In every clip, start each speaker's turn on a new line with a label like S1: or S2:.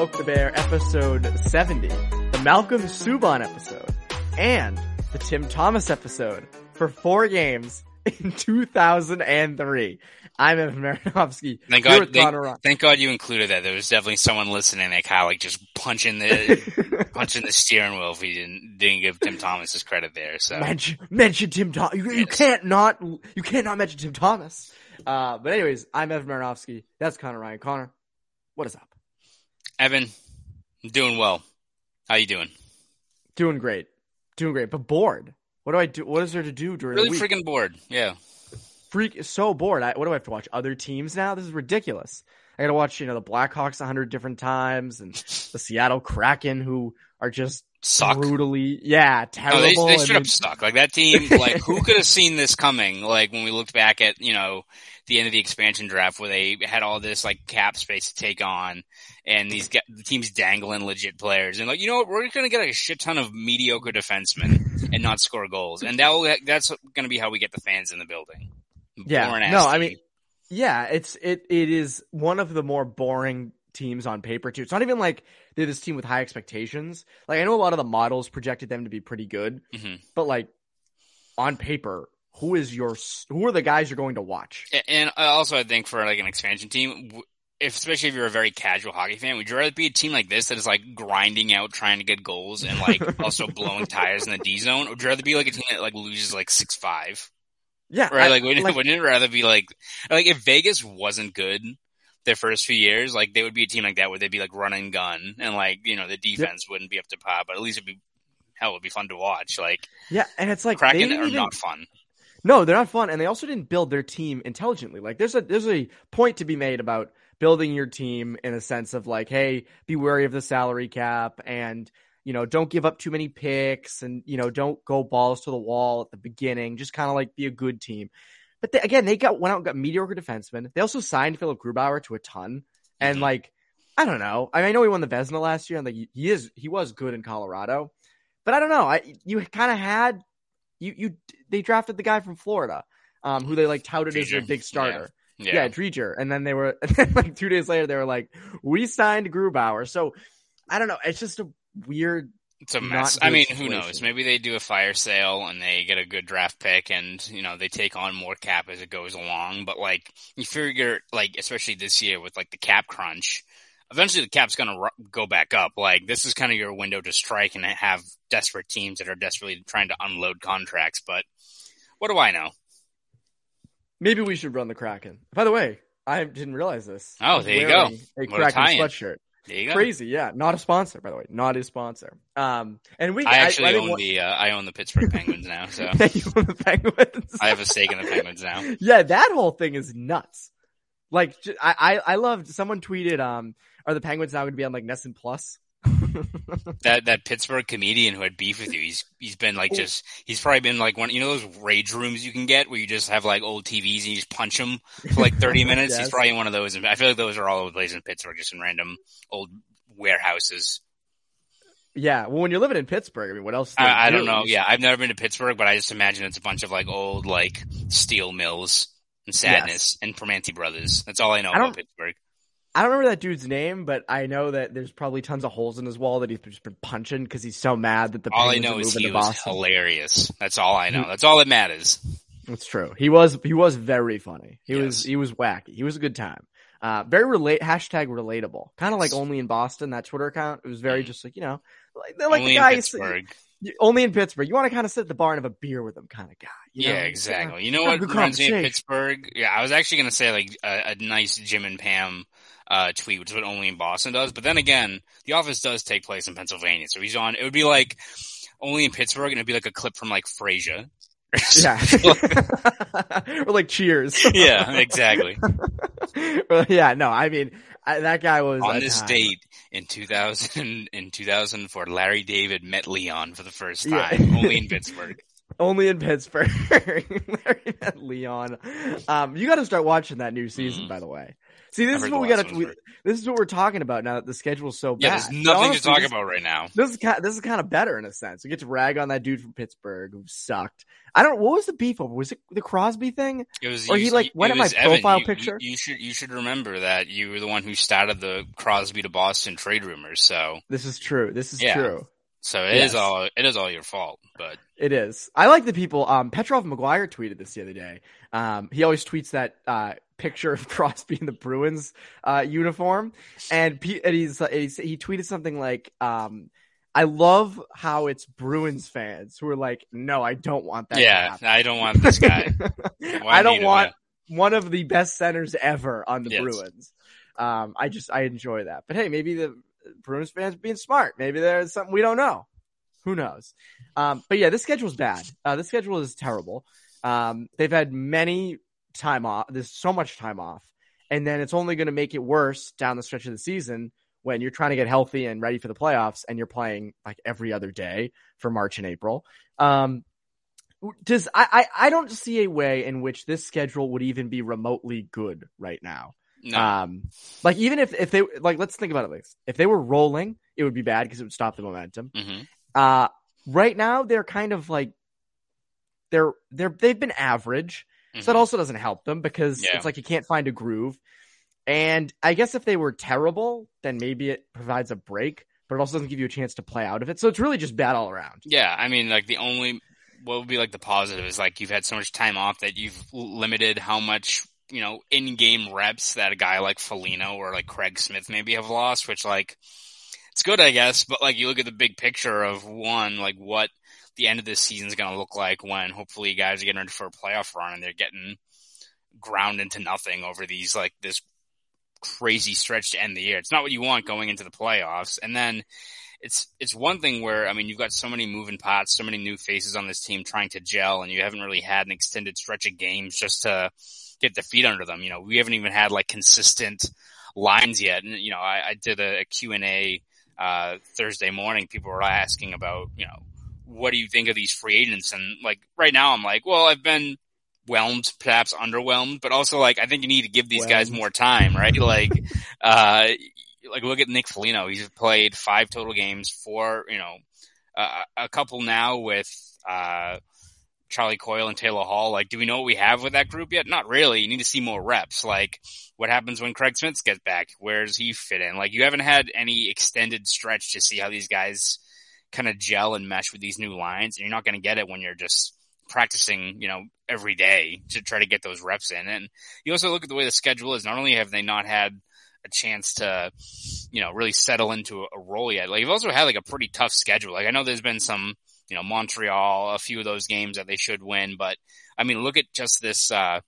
S1: Poke the Bear episode 70, the Malcolm Subban episode, and the Tim Thomas episode for four games in 2003. I'm Evan Marinofsky.
S2: Thank God, thank, thank God you included that. There was definitely someone listening that kind of like just punching the punching the steering wheel if he didn't didn't give Tim Thomas his credit there. So
S1: mention, mention Tim Thomas. You, you can't not, you can't not mention Tim Thomas. Uh, but anyways, I'm Evan Marinofsky. That's Conor Ryan. Conor, what is up?
S2: Evan, I'm doing well. How you doing?
S1: Doing great. Doing great, but bored. What do I do? What is there to do during
S2: Really
S1: the week?
S2: freaking bored. Yeah.
S1: freak so bored. I, what do I have to watch? Other teams now? This is ridiculous. I gotta watch, you know, the Blackhawks a hundred different times and the Seattle Kraken who are just
S2: Suck.
S1: brutally, yeah,
S2: No,
S1: terrible.
S2: they, they
S1: mean,
S2: up suck. Like that team, like who could have seen this coming? Like when we looked back at, you know, the end of the expansion draft where they had all this like cap space to take on and these the teams dangling legit players and like, you know what, we're going to get a shit ton of mediocre defensemen and not score goals. And that will, that's going to be how we get the fans in the building.
S1: Yeah. No, I mean, yeah, it's it it is one of the more boring teams on paper too. It's not even like they're this team with high expectations. Like I know a lot of the models projected them to be pretty good,
S2: Mhm.
S1: but like on paper, who is your who are the guys you're going to watch?
S2: And also, I think for like an expansion team, if, especially if you're a very casual hockey fan, would you rather be a team like this that is like grinding out trying to get goals and like also blowing tires in the D zone, or would you rather be like a team that like loses like six five?
S1: Yeah,
S2: Right?
S1: I-
S2: like, wouldn't, wouldn't it rather be like like if Vegas wasn't good their first few years, like they would be a team like that where they'd be like run and gun and like you know the defense wouldn't be up to par, but at least it'd be hell, it'd be fun to watch. Like
S1: yeah, and it's like they
S2: Kraken are
S1: even-
S2: not fun.
S1: No, they're not fun, and they also didn't build their team intelligently. Like there's a there's a point to be made about building your team in a sense of like, hey, be wary of the salary cap, and you know, don't give up too many picks, and you know, don't go balls to the wall at the beginning. Just kind of like be a good team. But they, again, they got went out and got mediocre defensemen. They also signed Philipp Grubauer to a ton, and
S2: Mhm.
S1: like I don't know. I, mean, I know he won the Vezina last year, and like he is he was good in Colorado, but I don't know. I you kind of had you you they drafted the guy from Florida, um, who they like touted as their big starter.
S2: Yeah.
S1: Yeah, Driedger. And then they were and then like two days later they were like, we signed Grubauer. So I don't know. It's just a weird.
S2: It's a mess. I mean, who knows? Maybe they do a fire sale and they get a good draft pick and, you know, they take on more cap as it goes along. But like, you figure, like, especially this year with like the cap crunch, eventually the cap's going to ru- go back up. Like, this is kind of your window to strike and have desperate teams that are desperately trying to unload contracts. But what do I know?
S1: Maybe we should run the Kraken. By the way, I didn't realize this.
S2: Oh, there you
S1: go. A
S2: What
S1: Kraken sweatshirt.
S2: There you go.
S1: Crazy, yeah. Not a sponsor, by the way. Not a sponsor. Um, and we
S2: I actually
S1: didn't
S2: own
S1: wa-
S2: the, uh, I own the Pittsburgh Penguins now. So
S1: you own the Penguins.
S2: I have a stake in the Penguins now.
S1: yeah, that whole thing is nuts. Like, I, I loved. Someone tweeted, um, "Are the Penguins now going to be on like NESN Plus?"
S2: That that Pittsburgh comedian who had beef with you. He's he's been like just he's probably been like one you know those rage rooms you can get where you just have like old TVs and you just punch them for like thirty minutes.
S1: Yes.
S2: He's probably in one of those. I feel like those are all over the place in Pittsburgh, just in random old warehouses.
S1: yeah. Well, when you're living in Pittsburgh, I mean, what else? to
S2: I, I
S1: do?
S2: don't know. Yeah, I've never been to Pittsburgh, but I just imagine it's a bunch of like old like steel mills and sadness and Primanti Brothers. That's all I know
S1: I
S2: about Pittsburgh.
S1: I don't remember that dude's name, but I know that there's probably tons of holes in his wall that he's just been punching because he's so mad that the
S2: All I know is he was
S1: Boston.
S2: hilarious. That's all I know. That's all that matters.
S1: That's true. He was he was very funny. He was he was wacky. He was a good time. Uh, very relate hashtag relatable. Kind of like only in Boston that Twitter account. It was very
S2: Mhm.
S1: just like you know, like they're like
S2: Only
S1: the
S2: in
S1: guy
S2: Pittsburgh.
S1: you- only in Pittsburgh. You want to kind of sit at the bar and have a beer with them, kind of guy. you know?
S2: yeah,
S1: Just, uh,
S2: exactly. You know what
S1: a good
S2: reminds me of. Pittsburgh? Yeah, I was actually going to say like a, a nice Jim and Pam uh, tweet, which is what only in Boston does. But then again, The Office does take place in Pennsylvania, so he's on. It would be like only in Pittsburgh, and it'd be like a clip from like Frasier.
S1: Yeah, or like Cheers.
S2: yeah, exactly.
S1: Or, yeah, no, I mean I, that guy was
S2: on this
S1: time.
S2: date in 2000, in 2004, Larry David met Leon for the first
S1: Yeah.
S2: time, only in Pittsburgh.
S1: Only in Pittsburgh. Larry and Leon. Um, you got to start watching that new season,
S2: Mhm.
S1: by the way. See, this is what we got to. This is what we're talking about now that the schedule's so bad.
S2: Yeah, there's nothing
S1: honestly,
S2: to talk
S1: this-
S2: about right now.
S1: This is kind. This is kind of better in a sense. We get to rag on that dude from Pittsburgh who sucked. I don't. What was the beef over? Was it the Crosby thing?
S2: It was
S1: Or
S2: you-
S1: he, like, went at my
S2: Evan.
S1: profile
S2: You-
S1: picture?
S2: You, you should you should remember that you were the one who started the Crosby to Boston trade rumors. So
S1: This is true. This is
S2: Yeah.
S1: true.
S2: So it is
S1: Yes.
S2: all it is all your fault. But
S1: It is. I like the people. Um, Petrov McGuire tweeted this the other day. Um, he always tweets that uh, picture of Crosby in the Bruins uh, uniform, and, P- and he's, he's he tweeted something like, um, "I love how it's Bruins fans who are like, no, I don't want that.
S2: yeah,
S1: happen."
S2: I don't want this guy.
S1: I don't
S2: need him,
S1: want one of the best centers ever on the
S2: Yes.
S1: Bruins. Um, I just I enjoy that. But hey, maybe the Bruins fans being smart. Maybe there's something we don't know. Who knows? Um, but yeah, this schedule's bad. Uh, this schedule is terrible. Um, they've had many time off. There's so much time off, and then it's only going to make it worse down the stretch of the season when you're trying to get healthy and ready for the playoffs, and you're playing like every other day for March and April. Um, does I, I I don't see a way in which this schedule would even be remotely good right now.
S2: No.
S1: Um, like even if if they like, let's think about it like if they were rolling, it would be bad because it would stop the momentum.
S2: hmm
S1: Uh, right now they're kind of like they're they're they've been average, so that also doesn't help them because
S2: Mm-hmm. Yeah.
S1: it's like you can't find a groove. And I guess if they were terrible, then maybe it provides a break, but it also doesn't give you a chance to play out of it. So it's really just bad all around.
S2: Yeah, I mean, like the only what would be like the positive is like you've had so much time off that you've limited how much you know in-game reps that a guy like Foligno or like Craig Smith maybe have lost, which like it's good, I guess. But like you look at the big picture of one, like what the end of this season is going to look like when hopefully guys are getting ready for a playoff run and they're getting ground into nothing over these like this crazy stretch to end the year. It's not what you want going into the playoffs, and then it's it's one thing where I mean you've got so many moving parts, so many new faces on this team trying to gel, and you haven't really had an extended stretch of games just to get the feet under them. You know, we haven't even had like consistent lines yet. And you know, I, I did a, a Q and A uh, Thursday morning. People were asking about you know what do you think of these free agents, and like right now I'm like, well, I've been whelmed, perhaps underwhelmed, but also like I think you need to give these guys more time, right? Like, uh, like look at Nick Foligno. He's played five total games, four, you know, uh, a couple now with uh, Charlie Coyle and Taylor Hall. Like, do we know what we have with that group yet? Not really. You need to see more reps. Like, what happens when Craig Smith gets back? Where does he fit in? Like, you haven't had any extended stretch to see how these guys kind of gel and mesh with these new lines, and you're not going to get it when you're just practicing, you know, every day to try to get those reps in. And you also look at the way the schedule is. Not only have they not had a chance to, you know, really settle into a, role yet, like you've also had like a pretty tough schedule. Like I know there's been some, you know, Montreal, a few of those games that they should win, but I mean, look at just this, uh,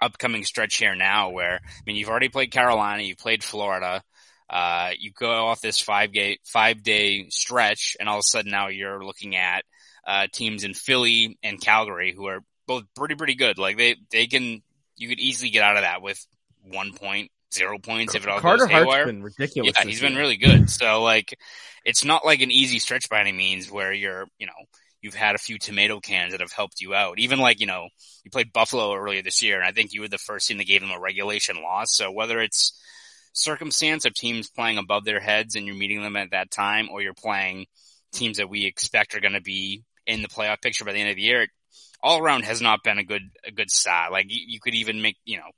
S2: upcoming stretch here now where, I mean, you've already played Carolina, you've played Florida, uh, you go off this five day, five day stretch and all of a sudden now you're looking at, uh, teams in Philly and Calgary who are both pretty, pretty good. Like they, they can, you could easily get out of that with one point, zero points if it all
S1: Carter
S2: goes
S1: Hart's
S2: haywire.
S1: been ridiculous.
S2: Yeah, he's been really good. So like, it's not like an easy stretch by any means where you're, you know, you've had a few tomato cans that have helped you out. Even like, you know, you played Buffalo earlier this year and I think you were the first team that gave them a regulation loss. So whether it's circumstance of teams playing above their heads and you're meeting them at that time or you're playing teams that we expect are going to be in the playoff picture by the end of the year, all around has not been a good, a good start. Like you, you could even make, you know,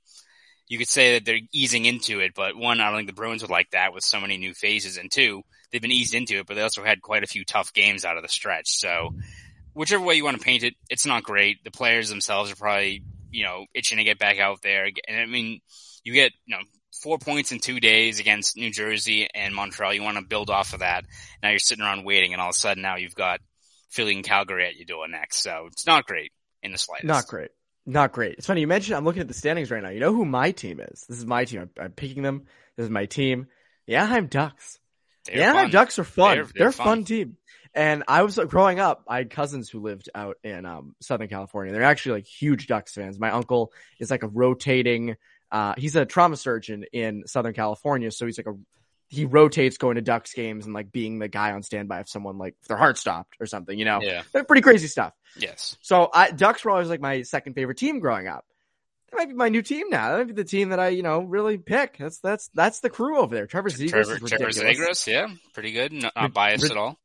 S2: you could say that they're easing into it, but one, I don't think the Bruins would like that with so many new phases, and two, they've been eased into it, but they also had quite a few tough games out of the stretch. So, whichever way you want to paint it, it's not great. The players themselves are probably, you know, itching to get back out there. And I mean, you get, you know, four points in two days against New Jersey and Montreal. You want to build off of that. Now you're sitting around waiting, and all of a sudden now you've got Philly and Calgary at your door next. So it's not great in the slightest.
S1: Not great. Not great. It's funny you mentioned. I'm looking at the standings right now. You know who my team is? This is my team. I'm, I'm picking them. This is my team. The Anaheim Ducks.
S2: They're
S1: the Anaheim
S2: fun.
S1: Ducks are fun.
S2: They're-
S1: They're,
S2: they're
S1: a fun.
S2: fun.
S1: team. And I was growing up. I had cousins who lived out in um, Southern California. They're actually like huge Ducks fans. My uncle is like a rotating. Uh, he's a trauma surgeon in Southern California, so he's like a he rotates going to Ducks games and like being the guy on standby if someone like if their heart stopped or something. You know,
S2: Yeah.
S1: They're pretty crazy stuff.
S2: Yes.
S1: So I, Ducks were always like my second favorite team growing up. that might be my new team now. That might be the team that I, you know, really pick. That's that's that's the crew over there. Trevor Zegras
S2: Trevor, Trevor. Zegras, yeah, pretty good. Not, not biased
S1: Rid-
S2: at all.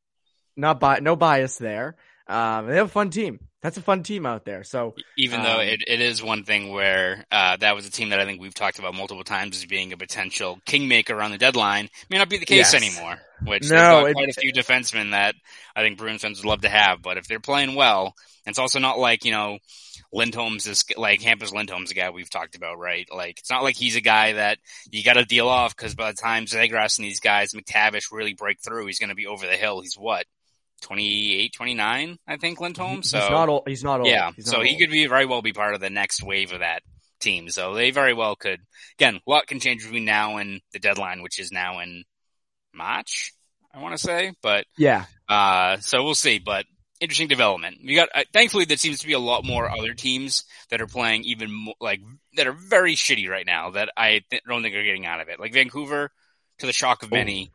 S1: Not bi- no bias there. Um, they have a fun team. That's a fun team out there. So
S2: Even though
S1: Um,
S2: it, it is one thing where uh, that was a team that I think we've talked about multiple times as being a potential kingmaker on the deadline may not be the case
S1: Yes.
S2: anymore. Which
S1: No, it-
S2: quite a few defensemen that I think Bruins fans would love to have. But if they're playing well, it's also not like you know Lindholm's is like Hampus Lindholm's a guy we've talked about, right? Like it's not like he's a guy that you got to deal off because by the time Zegras and these guys, McTavish really break through, he's going to be over the hill. He's what 28, 29, I think Lindholm.
S1: he's
S2: So
S1: not old. He's not old.
S2: yeah,
S1: He's
S2: so
S1: not
S2: he could be very well be part of the next wave of that team. So they very well could. Again, a lot can change between now and the deadline, which is now in March. I want to say, but
S1: Yeah.
S2: uh, so we'll see. But interesting development. We got. Uh, thankfully, there seems to be a lot more other teams that are playing even more, like that are very shitty right now. That I th- don't think are getting out of it. Like Vancouver, to the shock of
S1: Oh.
S2: many,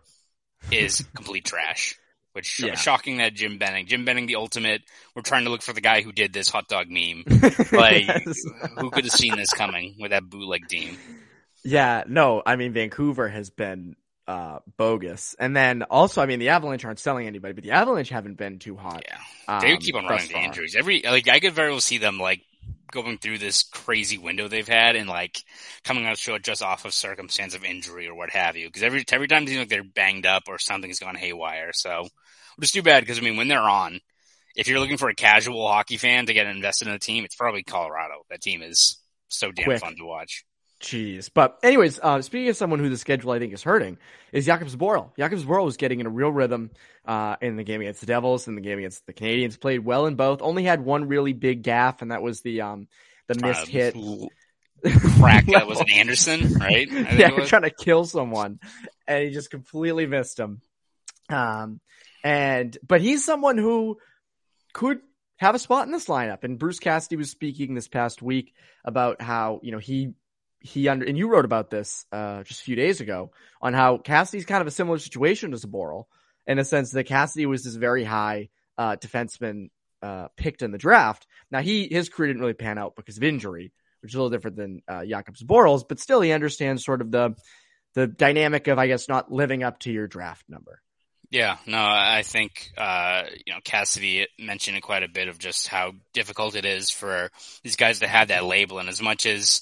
S2: is complete trash. Which
S1: Yeah.
S2: shocking that Jim Benning, Jim Benning, the ultimate. We're trying to look for the guy who did this hot dog meme. Like,
S1: Yes.
S2: who could have seen this coming with that bootleg team?
S1: Yeah, no, I mean Vancouver has been uh bogus. And then also, I mean the Avalanche aren't selling anybody, but the Avalanche haven't been too hot.
S2: Yeah, they
S1: um,
S2: keep on running the
S1: far.
S2: injuries. Every like I could very well see them like going through this crazy window they've had and like coming out show just off of circumstance of injury or what have you. Because every every time it seems like they're banged up or something's gone haywire. So which is too bad because I mean when they're on, if you're looking for a casual hockey fan to get invested in a team, it's probably Colorado. That team is so damn
S1: Quick.
S2: fun to watch.
S1: Jeez. But anyways, uh, speaking of someone who the schedule I think is hurting, is Jakub Zboril. Jakub Zboril was getting in a real rhythm uh, in the game against the Devils and the game against the Canadiens. Played well in both. Only had one really big gaff, and that was the um the missed
S2: Uh,
S1: hit.
S2: Crack that was an Anderson, right? I think
S1: yeah, trying to kill someone, and he just completely missed him. Um, and but he's someone who could have a spot in this lineup. And Bruce Cassidy was speaking this past week about how you know he he under and you wrote about this uh just a few days ago on how Cassidy's kind of a similar situation to Zboril in a sense that Cassidy was this very high uh defenseman uh picked in the draft. Now he his career didn't really pan out because of injury, which is a little different than uh Jakub Zboril's, but still he understands sort of the the dynamic of I guess not living up to your draft number.
S2: Yeah, no, I think, uh, you know, Cassidy mentioned quite a bit of just how difficult it is for these guys to have that label. And as much as,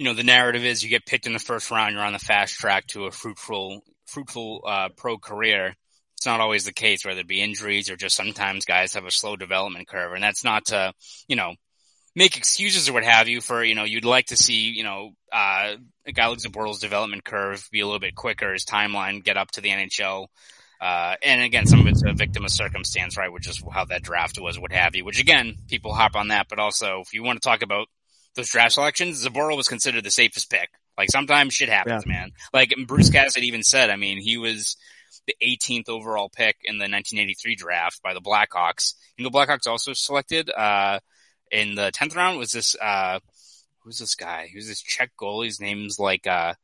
S2: you know, the narrative is you get picked in the first round, you're on the fast track to a fruitful, fruitful, uh, pro career. It's not always the case, whether it be injuries or just sometimes guys have a slow development curve. And that's not to, you know, make excuses or what have you for, you know, you'd like to see, you know, uh, a guy like Zboril's development curve be a little bit quicker, his timeline get up to the NHL. Uh, and again, some of it's a victim of circumstance, right? Which is how that draft was, what have you. Which again, people hop on that, but also if you want to talk about those draft selections, Zboril was considered the safest pick. Like sometimes shit happens, man. Like Bruce Cassidy even said, I mean, he was the 18th overall pick in the 1983 draft by the Blackhawks. And the Blackhawks also selected, uh, in the 10th round was this, uh, who's this guy? Who's this Czech goalie? His name's like, uh,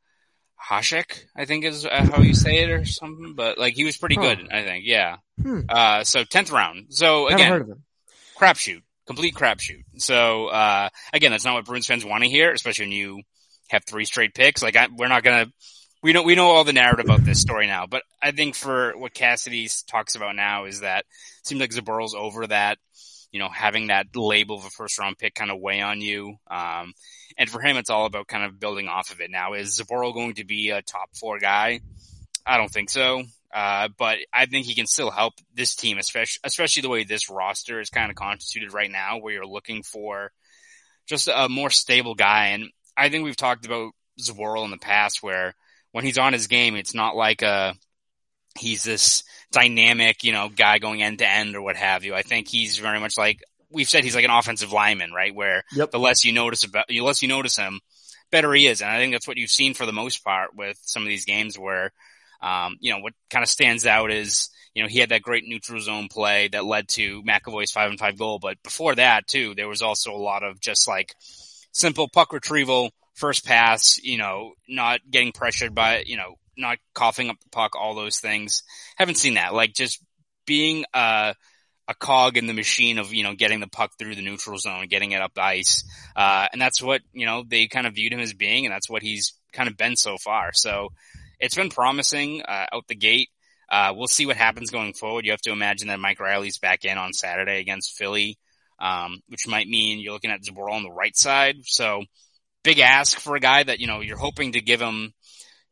S2: Hasek, I think is uh, how you say it or something, but like he was pretty
S1: Huh.
S2: good, I think. Yeah.
S1: Hmm.
S2: Uh, so 10th round. So again, crapshoot, complete crapshoot. So, uh, again, that's not what Bruins fans want to hear, especially when you have three straight picks. Like, I, we're not gonna, we don't, we know all the narrative about this story now, but I think for what Cassidy talks about now is that it seems like Zboril's over that, you know, having that label of a first round pick kind of weigh on you. Um, and for him, it's all about kind of building off of it. Now, is Zboril going to be a top four guy? I don't think so. Uh, but I think he can still help this team, especially, especially the way this roster is kind of constituted right now, where you're looking for just a more stable guy. And I think we've talked about Zboril in the past where when he's on his game, it's not like a, he's this dynamic, you know, guy going end to end or what have you. I think he's very much like, we've said he's like an offensive lineman, right? Where
S1: Yep.
S2: the less you notice about, the less you notice him, better he is. And I think that's what you've seen for the most part with some of these games where, um, you know, what kind of stands out is, you know, he had that great neutral zone play that led to McAvoy's five and five goal. But before that too, there was also a lot of just like simple puck retrieval, first pass, you know, not getting pressured by, you know, not coughing up the puck, all those things. Haven't seen that. Like just being, uh, a cog in the machine of, you know, getting the puck through the neutral zone, getting it up the ice. Uh, and that's what, you know, they kind of viewed him as being, and that's what he's kind of been so far. So it's been promising, uh, out the gate. Uh, we'll see what happens going forward. You have to imagine that Mike Reilly's back in on Saturday against Philly, um, which might mean you're looking at Zboril on the right side. So big ask for a guy that, you know, you're hoping to give him,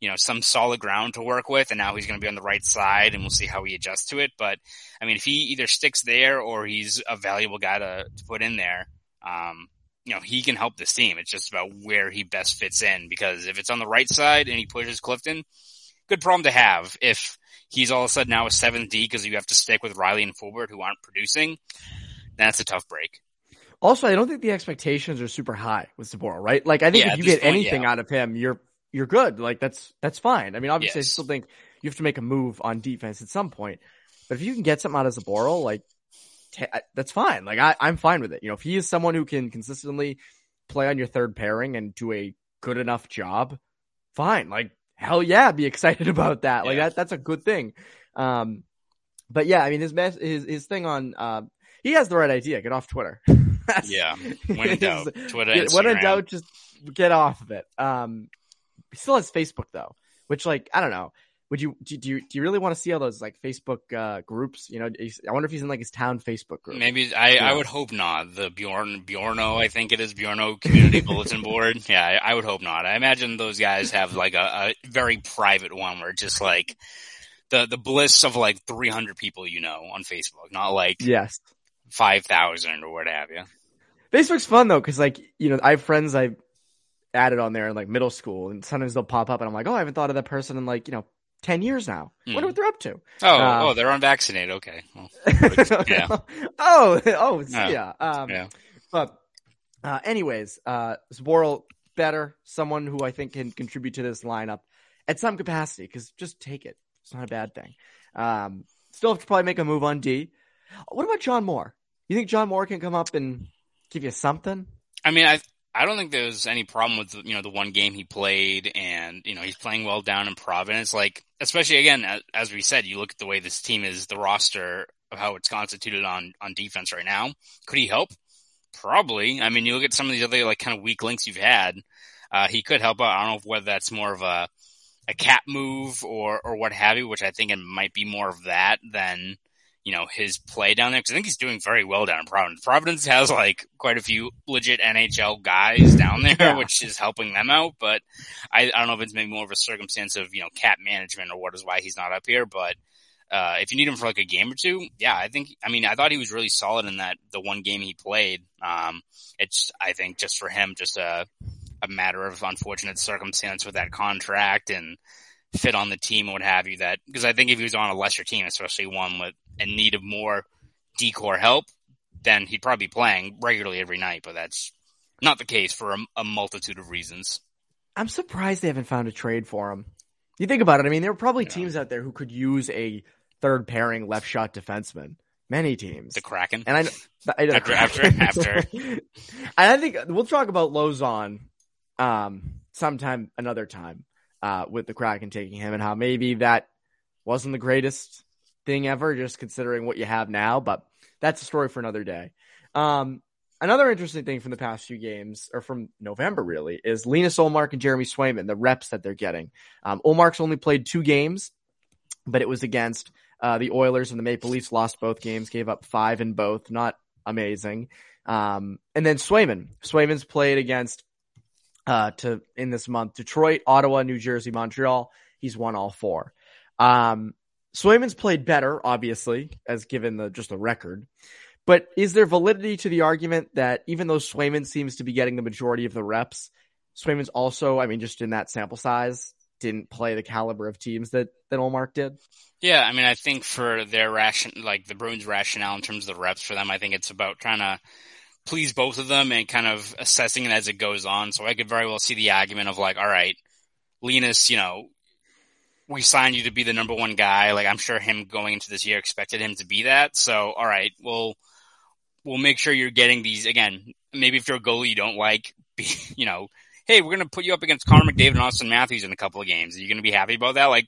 S2: you know, some solid ground to work with. And now he's going to be on the right side and we'll see how he adjusts to it. But I mean, if he either sticks there or he's a valuable guy to, to put in there, um, you know, he can help this team. It's just about where he best fits in because if it's on the right side and he pushes Clifton, good problem to have. If he's all of a sudden now a 7D because you have to stick with Reilly and Forbort who aren't producing, that's a tough break.
S1: Also, I don't think the expectations are super high with Zboril, right? Like, I think
S2: Yeah,
S1: if you get
S2: point,
S1: anything
S2: yeah.
S1: out of him, you're you're good. Like, that's that's fine. I mean, obviously, I still think you have to make a move on defense at some point, but if you can get something out of Zboril, like, that's fine. Like, I, I'm fine with it. You know, if he is someone who can consistently play on your third pairing and do a good enough job, fine. Like, hell yeah, be excited about that. Like,
S2: Yeah.
S1: that that's a good thing. Um, but yeah, I mean, his mess, his his thing on, um, he has the right idea. Get off Twitter.
S2: Yeah. When in doubt, Twitter,
S1: when in doubt, just get off of it. Um, he still has Facebook though, which like I don't know. Would you do, do you do you really want to see all those like Facebook uh, groups? You know, I wonder if he's in like his town Facebook group.
S2: Maybe I,
S1: Yeah.
S2: I would hope not. The Bjorn Bjorno, I think it is Bjorno Community Bulletin Board. Yeah, I, I would hope not. I imagine those guys have like a, a very private one where just like the the bliss of like 300 people you know on Facebook, not like
S1: Yes,
S2: 5,000 or what have you.
S1: Facebook's fun though because like you know I have friends I added on there in like middle school, and sometimes they'll pop up, and I'm like, oh, I haven't thought of that person in like you know ten years now. Wonder
S2: Hmm.
S1: what they're up to.
S2: Oh,
S1: Uh,
S2: oh, they're unvaccinated. Okay. Well, Yeah.
S1: oh, oh,
S2: Yeah.
S1: Um,
S2: Yeah.
S1: But, uh, anyways, uh, Zboril better, someone who I think can contribute to this lineup at some capacity because just take it. It's not a bad thing. Um, still have to probably make a move on D. What about John Moore? You think John Moore can come up and give you something?
S2: I mean, I I don't think there's any problem with you know the one game he played, and you know he's playing well down in Providence. Like, especially again, as, we said, you look at the way this team is, the roster of how it's constituted on on defense right now. Could he help? Probably. I mean, you look at some of these other like kind of weak links you've had. Uh, he could help out. I don't know whether that's more of a a cap move or or what have you, which I think it might be more of that than you know his play down there because I think he's doing very well down in Providence. Providence has like quite a few legit NHL guys down there,
S1: Yeah.
S2: which is helping them out. But I, I don't know if it's maybe more of a circumstance of you know cap management or what is why he's not up here. But uh, if you need him for like a game or two, yeah, I think. I mean, I thought he was really solid in that the one game he played. Um, it's I think just for him, just a a matter of unfortunate circumstance with that contract and fit on the team and what have you. That because I think if he was on a lesser team, especially one with in need of more decor help, then he'd probably be playing regularly every night. But that's not the case for a, a multitude of reasons.
S1: I'm surprised they haven't found a trade for him. You think about it. I mean, there are probably
S2: Yeah.
S1: teams out there who could use a third pairing left shot defenseman. Many teams.
S2: The Kraken.
S1: And I, know- I know
S2: After- after- after.
S1: and I think we'll talk about Lauzon um, sometime another time uh, with the Kraken taking him and how maybe that wasn't the greatest thing ever, just considering what you have now. But that's a story for another day. Um, another interesting thing from the past few games, or from November really, is Linus Ullmark and Jeremy Swayman, the reps that they're getting. Um, Ullmark's only played two games, but it was against uh, the Oilers and the Maple Leafs lost both games, gave up five in both. Not amazing. Um, and then Swayman. Swayman's played against uh, to in this month Detroit, Ottawa, New Jersey, Montreal. He's won all four. Um, Swayman's played better, obviously, as given the just the record. But is there validity to the argument that even though Swayman seems to be getting the majority of the reps, Swayman's also, I mean, just in that sample size, didn't play the caliber of teams that that Ullmark did?
S2: Yeah, I mean, I think for their ration, like the Bruins' rationale in terms of the reps for them, I think it's about trying to please both of them and kind of assessing it as it goes on. So I could very well see the argument of like, all right, Linus, you know, we signed you to be the number one guy. Like I'm sure him going into this year expected him to be that. So all right, we'll we'll make sure you're getting these again. Maybe if you're a goalie you don't like, be, you know, hey, we're gonna put you up against Connor McDavid and Auston Matthews in a couple of games. Are you gonna be happy about that? Like,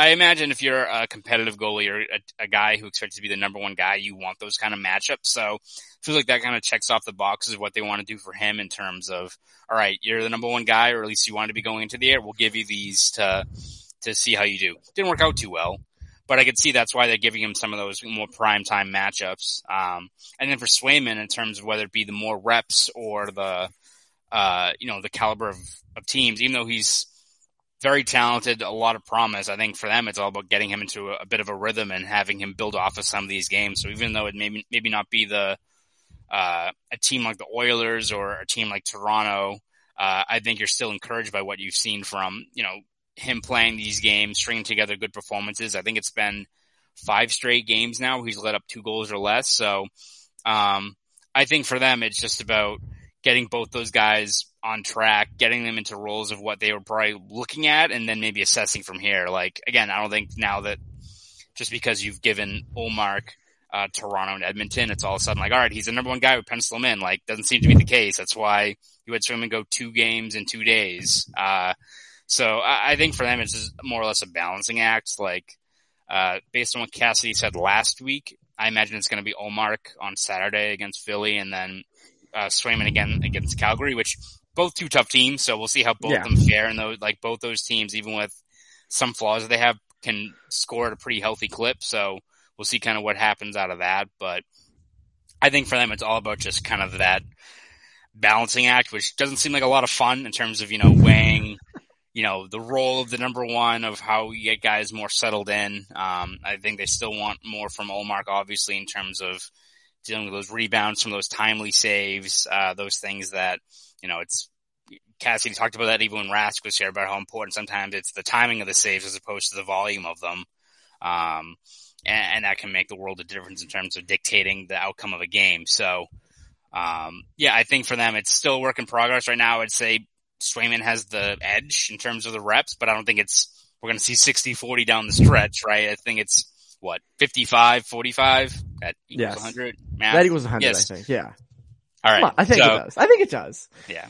S2: I imagine if you're a competitive goalie or a, a, guy who expects to be the number one guy, you want those kind of matchups. So I feel like that kind of checks off the boxes of what they want to do for him in terms of, all right, you're the number one guy, or at least you want to be going into the air. We'll give you these to to see how you do. Didn't work out too well, but I could see that's why they're giving him some of those more prime time matchups. Um, and then for Swayman, in terms of whether it be the more reps or the uh, you know the caliber of, of teams, even though he's very talented, a lot of promise. I think for them, it's all about getting him into a, a, bit of a rhythm and having him build off of some of these games. So even though it may maybe not be the uh, a team like the Oilers or a team like Toronto, uh, I think you're still encouraged by what you've seen from you know him playing these games, stringing together good performances. I think it's been five straight games now he's let up two goals or less. So um, I think for them, it's just about getting both those guys on track, getting them into roles of what they were probably looking at, and then maybe assessing from here. Like again, I don't think now that just because you've given Ullmark, uh, Toronto and Edmonton, it's all of a sudden like, all right, he's the number one guy. We pencil him in. Like, doesn't seem to be the case. That's why you had Swayman go two games in two days. Uh, so I, I, think for them, it's just more or less a balancing act. Like, uh, based on what Cassidy said last week, I imagine it's going to be Ullmark on Saturday against Philly, and then uh, Swayman again against Calgary, which both two tough teams. So we'll see how both yeah. of them fare. And those, like both those teams, even with some flaws that they have, can score at a pretty healthy clip. So we'll see kind of what happens out of that. But I think for them, it's all about just kind of that balancing act, which doesn't seem like a lot of fun in terms of, you know, weighing, you know, the role of the number one of how you get guys more settled in. Um, I think they still want more from Ullmark, obviously, in terms of dealing with those rebounds, some of those timely saves, uh, those things that, you know, it's Cassidy talked about that even when Rask was here about how important sometimes it's the timing of the saves as opposed to the volume of them. Um, and, and, that can make the world of difference in terms of dictating the outcome of a game. So, um, yeah, I think for them, it's still a work in progress right now. I'd say Swayman has the edge in terms of the reps, but I don't think it's, we're going to see 60 40 down the stretch, right? I think it's what 55 45 that equals yes. 100
S1: math? that equals 100 yes. i think yeah
S2: all right
S1: i think so, it does i think it does
S2: yeah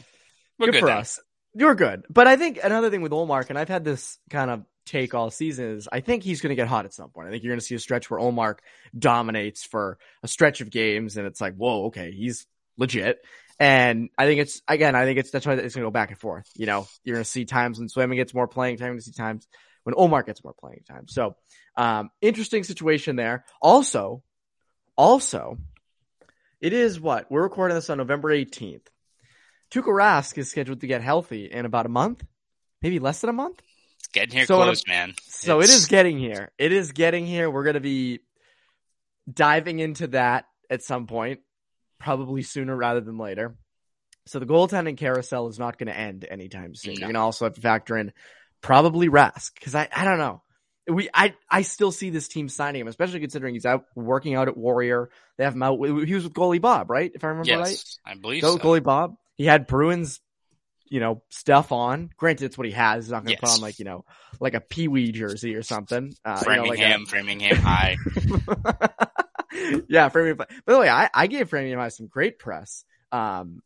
S1: we're good, good for then. us you're good but i think another thing with Ullmark, and i've had this kind of take all season is i think he's going to get hot at some point i think you're going to see a stretch where Ullmark dominates for a stretch of games and it's like whoa okay he's legit and I think it's again, I think it's that's why it's gonna go back and forth. You know, you're gonna see times when Swayman gets more playing time, you're gonna see times when Ullmark gets more playing time. So um, interesting situation there. Also, also, it is what we're recording this on November 18th. Tuukka Rask is scheduled to get healthy in about a month, maybe less than a month.
S2: It's getting here so close, a, man.
S1: So it's... it is getting here. It is getting here. We're going to be diving into that at some point, probably sooner rather than later. So the goaltending carousel is not going to end anytime soon. No. You're going to also have to factor in probably Rask because I, I don't know we I I still see this team signing him, especially considering he's out working out at Warrior. They have him out. He was with goalie Bob, right? If I remember yes,
S2: right, I believe
S1: so.
S2: so.
S1: Goalie Bob. He had Bruins, you know, stuff on. Granted, it's what he has. He's not going to yes. put on like you know, like a Pee Wee jersey or something.
S2: Uh, Framingham, you know, like a... Framingham High.
S1: yeah, Framingham. By the way, I I gave Framingham High some great press. Um,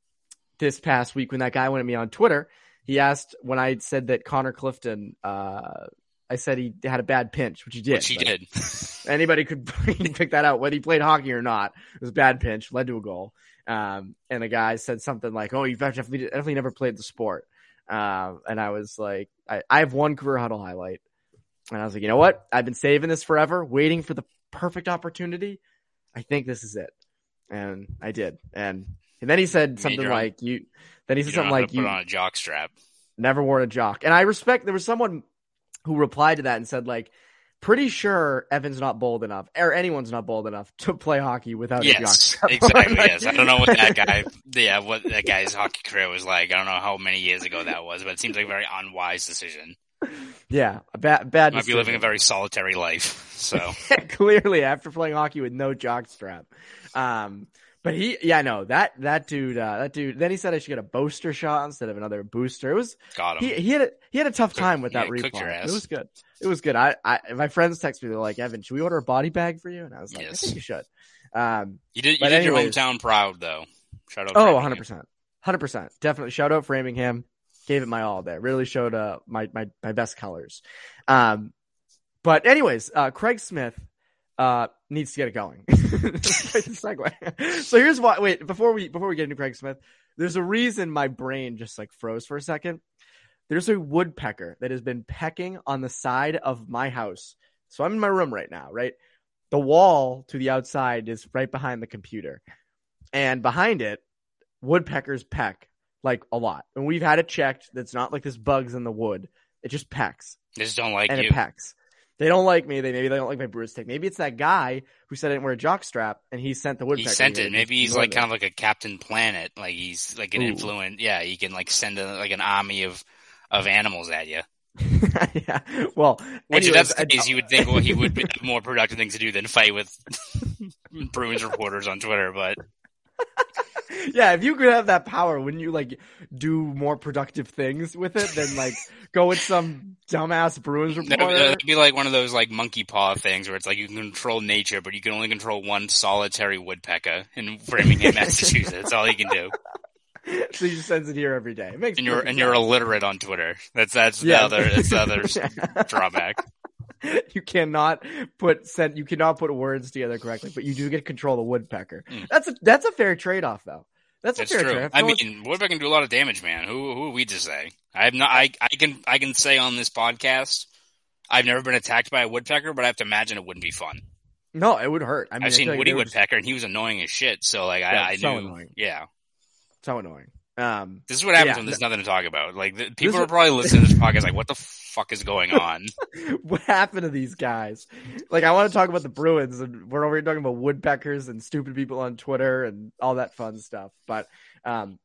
S1: this past week when that guy went at me on Twitter. He asked when I said that Connor Clifton uh, I said he had a bad pinch, which he did.
S2: Which he did.
S1: anybody could pick that out, whether he played hockey or not. It was a bad pinch, led to a goal. Um, and the guy said something like, "Oh, you've definitely, definitely never played the sport." Um, and I was like, I, I have one career Hudl highlight, and I was like, you know what? I've been saving this forever, waiting for the perfect opportunity. I think this is it, and I did. And and then he said something like, "You." Then he said something like,
S2: "You on a jock strap."
S1: Never worn a jock, and I respect. There was someone who replied to that and said like pretty sure Evan's not bold enough, or anyone's not bold enough to play hockey without
S2: yes, a exactly. yes, I don't know what that guy, yeah, what that guy's hockey career was like. I don't know how many years ago that was, but it seems like a very unwise decision.
S1: Yeah, a bad, bad.
S2: Might
S1: decision.
S2: be living a very solitary life. So
S1: clearly, after playing hockey with no jock strap, um, but he, yeah, no, that that dude, uh, that dude. Then he said I should get a booster shot instead of another booster. It was
S2: got him.
S1: He, he had a, he had a tough time with that yeah, reply. It was good. It was good. I, I my friends text me. They're like, Evan, should we order a body bag for you? And I was like, yes. I think you should. Um,
S2: you did. You did anyways, your hometown proud though.
S1: Shout out. Oh, 100 percent, hundred percent, definitely. Shout out Framingham. Gave it my all there. Really showed uh my my my best colors. Um, but anyways, uh, Craig Smith uh, needs to get it going. segue. so here's why. Wait, before we before we get into Craig Smith, there's a reason my brain just like froze for a second. There's a woodpecker that has been pecking on the side of my house. So I'm in my room right now, right? The wall to the outside is right behind the computer. And behind it, woodpeckers peck like a lot. And we've had it checked. That's not like this bugs in the wood. It just pecks.
S2: They just don't like
S1: and
S2: you.
S1: it pecks. They don't like me. They maybe they don't like my brew stick. Maybe it's that guy who said I didn't wear a jock strap and he sent the
S2: He sent it. Maybe he's like
S1: this.
S2: kind of like a Captain Planet. Like he's like an
S1: Ooh.
S2: influence. Yeah, he can like send a, like an army of of animals at you.
S1: yeah. Well,
S2: Which
S1: anyways,
S2: if that's the case, you would think well he would have more productive things to do than fight with Bruins reporters on Twitter. But
S1: yeah, if you could have that power, wouldn't you like do more productive things with it than like go with some dumbass Bruins reporter?
S2: that'd be like one of those like monkey paw things where it's like you can control nature, but you can only control one solitary woodpecker in Framingham, Massachusetts. That's all you can do.
S1: so he just sends it here every day. It makes
S2: And you're and you're illiterate on Twitter. That's that's
S1: Yeah.
S2: the other that's the other drawback.
S1: you cannot put send you cannot put words together correctly, but you do get to control the woodpecker.
S2: Mm.
S1: That's a that's a fair trade off though. That's,
S2: That's
S1: a fair
S2: true.
S1: trade.
S2: I
S1: like-
S2: mean, woodpecker can do a lot of damage, man. Who who are we to say? I have not. I I can I can say on this podcast, I've never been attacked by a woodpecker, but I have to imagine it wouldn't be fun.
S1: no, it would hurt. I mean,
S2: I've
S1: I
S2: seen
S1: like
S2: Woody
S1: would-
S2: Woodpecker, and he was annoying as shit. So like,
S1: Yeah,
S2: I, I
S1: so
S2: knew.
S1: annoying.
S2: Yeah,
S1: so annoying. Um,
S2: this is what happens
S1: Yeah,
S2: when there's nothing to talk about. Like the, people
S1: This
S2: are probably listening to this podcast, like, what the fuck is going on?
S1: what happened to these guys? Like, I want to talk about the Bruins, and we're over here talking about woodpeckers and stupid people on Twitter and all that fun stuff. But, um,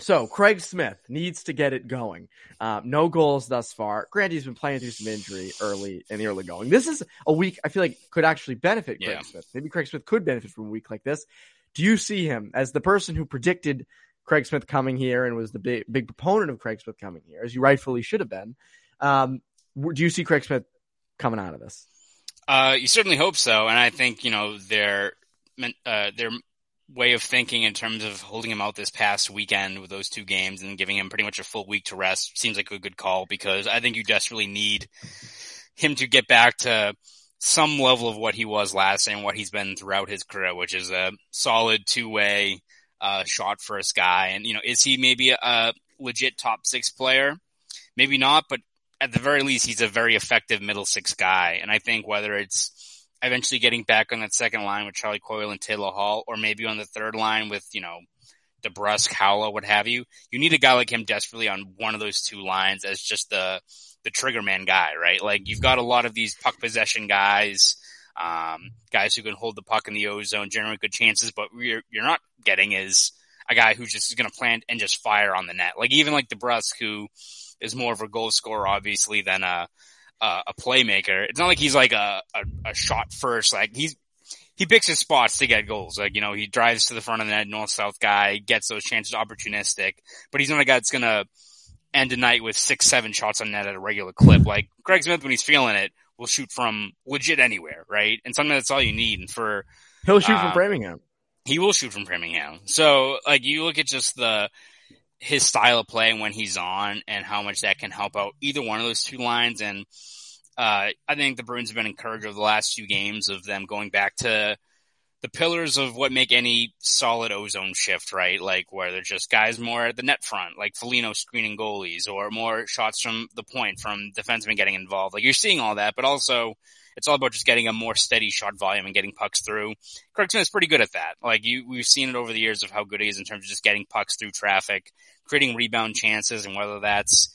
S1: so Craig Smith needs to get it going. Um, no goals thus far. Granted, he's been playing through some injury early in the early going. This is a week I feel like could actually benefit Craig
S2: Yeah.
S1: Smith. Maybe Craig Smith could benefit from a week like this. Do you see him as the person who predicted Craig Smith coming here and was the big big proponent of Craig Smith coming here, as you rightfully should have been? Um, do you see Craig Smith coming out of this?
S2: Uh, you certainly hope so, and I think you know their uh, their way of thinking in terms of holding him out this past weekend with those two games and giving him pretty much a full week to rest seems like a good call because I think you desperately need him to get back to some level of what he was last and what he's been throughout his career, which is a solid two way uh, shot first guy. And you know, is he maybe a legit top six player? Maybe not, but at the very least, he's a very effective middle six guy. And I think whether it's eventually getting back on that second line with Charlie Coyle and Taylor Hall, or maybe on the third line with, you know, DeBrusk, Haula, what have you, you need a guy like him desperately on one of those two lines as just the, the trigger man guy, right? Like you've got a lot of these puck possession guys, um, guys who can hold the puck in the O zone, generate good chances, but you're, you're not getting is a guy who just going to plant and just fire on the net. Like even like DeBrusk, who is more of a goal scorer, obviously, than a, a, a playmaker. It's not like he's like a, a, a shot first. Like he's, he picks his spots to get goals. Like, you know, he drives to the front of the net, north-south guy, gets those chances opportunistic, but he's not a guy that's going to end a night with six, seven shots on net at a regular clip. Like Greg Smith, when he's feeling it, will shoot from legit anywhere, right? And sometimes that's all you need. And for,
S1: He'll shoot from
S2: Um,
S1: Framingham.
S2: he will shoot from Framingham. So like you look at just the his style of play and when he's on and how much that can help out either one of those two lines. And uh, I think the Bruins have been encouraged over the last few games of them going back to the pillars of what make any solid ozone shift, right? Like where they're just guys more at the net front, like Foligno screening goalies or more shots from the point from defensemen getting involved. Like you're seeing all that, but also it's all about just getting a more steady shot volume and getting pucks through. Craig Smith's pretty good at that. Like you, we've seen it over the years of how good he is in terms of just getting pucks through traffic, creating rebound chances, and whether that's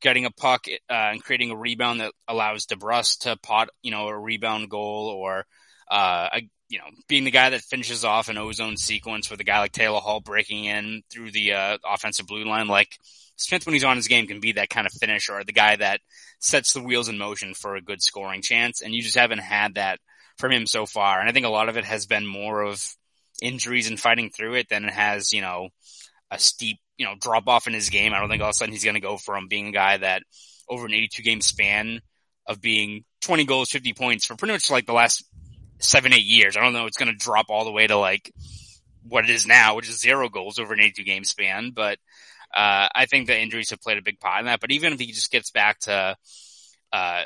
S2: getting a puck uh, and creating a rebound that allows DeBrusk to pot, you know, a rebound goal, or uh, a, you know, being the guy that finishes off an ozone sequence with a guy like Taylor Hall breaking in through the uh, offensive blue line. Like Smith, when he's on his game, can be that kind of finisher, or the guy that sets the wheels in motion for a good scoring chance. And you just haven't had that from him so far. And I think a lot of it has been more of injuries and fighting through it than it has, you know, a steep, you know, drop off in his game. I don't think all of a sudden he's going to go from being a guy that over an 82 game span of being 20 goals, 50 points for pretty much like the last seven, eight years. I don't know. It's going to drop all the way to like what it is now, which is zero goals over an 82 game span. But, uh, I think the injuries have played a big part in that. But even if he just gets back to, uh,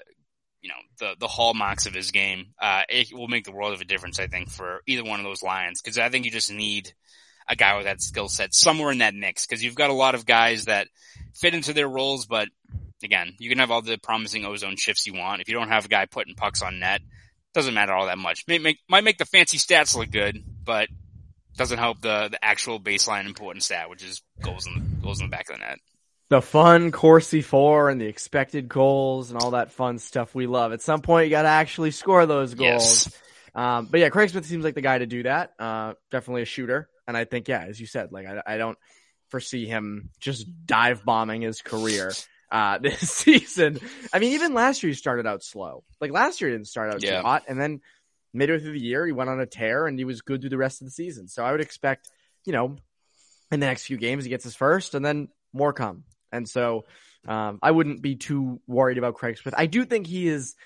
S2: you know the the hallmarks of his game, uh, it will make the world of a difference. I think for either one of those lines because I think you just need a guy with that skill set somewhere in that mix because you've got a lot of guys that fit into their roles, but again, you can have all the promising ozone shifts you want. If you don't have a guy putting pucks on net, doesn't matter all that much. Might make, might make the fancy stats look good, but doesn't help the the actual baseline important stat, which is goals in the, goals in the back of the net.
S1: The fun Corsi for and the expected goals and all that fun stuff we love. At some point, you got to actually score those goals. Yes. Um, but yeah, Craig Smith seems like the guy to do that. Uh, definitely a shooter, and I think yeah, as you said, like I, I don't foresee him just dive bombing his career uh, this season. I mean, even last year he started out slow. Like last year he didn't start out yeah. too hot, and then midway through the year he went on a tear and he was good through the rest of the season. So I would expect, you know, in the next few games he gets his first, and then more come. And so um, I wouldn't be too worried about Craig Smith. I do think he is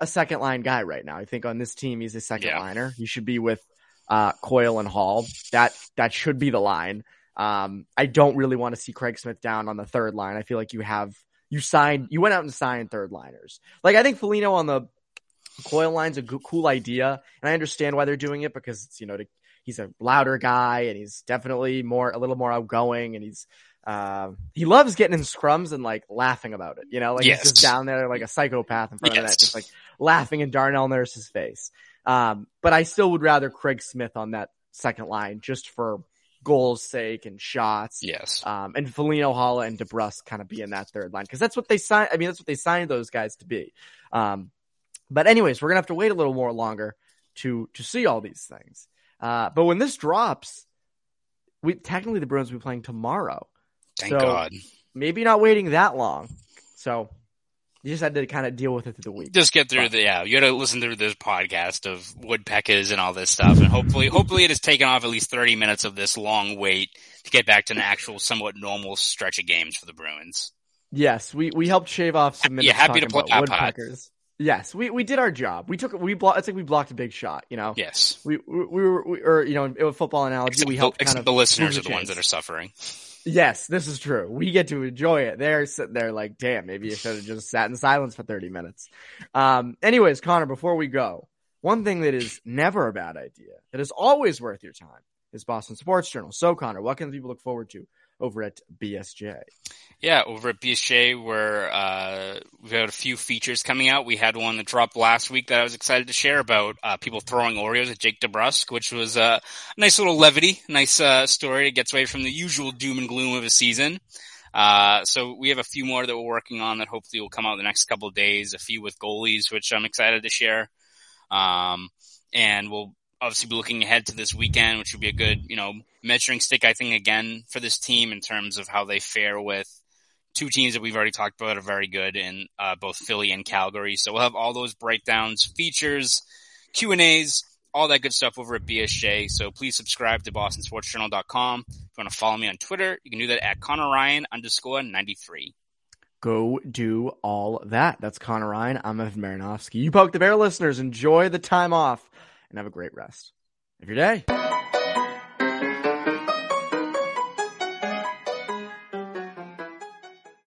S1: a second line guy right now. I think on this team he's a second yeah. liner. He should be with uh, Coyle and Hall. That that should be the line. Um, I don't really want to see Craig Smith down on the third line. I feel like you have you signed you went out and signed third liners. Like I think Foligno on the Coyle line's a cool idea, and I understand why they're doing it because it's you know to, he's a louder guy and he's definitely more a little more outgoing and he's uh, he loves getting in scrums and like laughing about it. You know, like yes. he's just down there like a psychopath in front yes. of that, just like laughing in Darnell Nurse's face. Um, but I still would rather Craig Smith on that second line just for goals sake and shots.
S2: Yes.
S1: Um, and Foligno, Haula, and DeBrusk kind of be in that third line because that's what they signed. I mean, that's what they signed those guys to be. Um, but anyways, we're gonna have to wait a little more longer to to see all these things. Uh, but when this drops, we technically the Bruins will be playing tomorrow.
S2: Thank so God.
S1: Maybe not waiting that long. So you just had to kind of deal with it through the week.
S2: Just get through the yeah. You got to listen through this podcast of woodpeckers and all this stuff, and hopefully, hopefully, it has taken off at least thirty minutes of this long wait to get back to an actual, somewhat normal stretch of games for the Bruins.
S1: Yes, we we helped shave off some minutes.
S2: Yeah, happy to play
S1: woodpeckers. Yes, we, we did our job. We took we blocked. It's like we blocked a big shot. You know.
S2: Yes.
S1: We we, we were we, or you know in football analogy
S2: except
S1: we helped.
S2: The,
S1: kind
S2: of the listeners are the ones that are suffering.
S1: Yes, this is true. We get to enjoy it. They're sitting there like, damn, maybe you should have just sat in silence for 30 minutes. Um, anyways, Conor, before we go, one thing that is never a bad idea, that is always worth your time, is Boston Sports Journal. So, Conor, what can people look forward to over at BSJ?
S2: Yeah, over at BSJ, where uh, we've got a few features coming out. We had one that dropped last week that I was excited to share about uh, people throwing Oreos at Jake DeBrusk, which was a nice little levity, nice uh, story. It gets away from the usual doom and gloom of a season. Uh, so we have a few more that we're working on that hopefully will come out the next couple days. A few with goalies, which I'm excited to share. Um, and we'll obviously be looking ahead to this weekend, which would be a good, you know, measuring stick, I think, again for this team in terms of how they fare with two teams that we've already talked about are very good in uh, both Philly and Calgary. So we'll have all those breakdowns, features, Q and A's, all that good stuff over at BSJ. So please subscribe to BostonSportsJournal.com. If you want to follow me on Twitter, you can do that at Conor Ryan underscore 93.
S1: Go do all that. That's Conor Ryan. I'm Evan Marinofsky. You poke the bear listeners. Enjoy the time off and have a great rest of your day.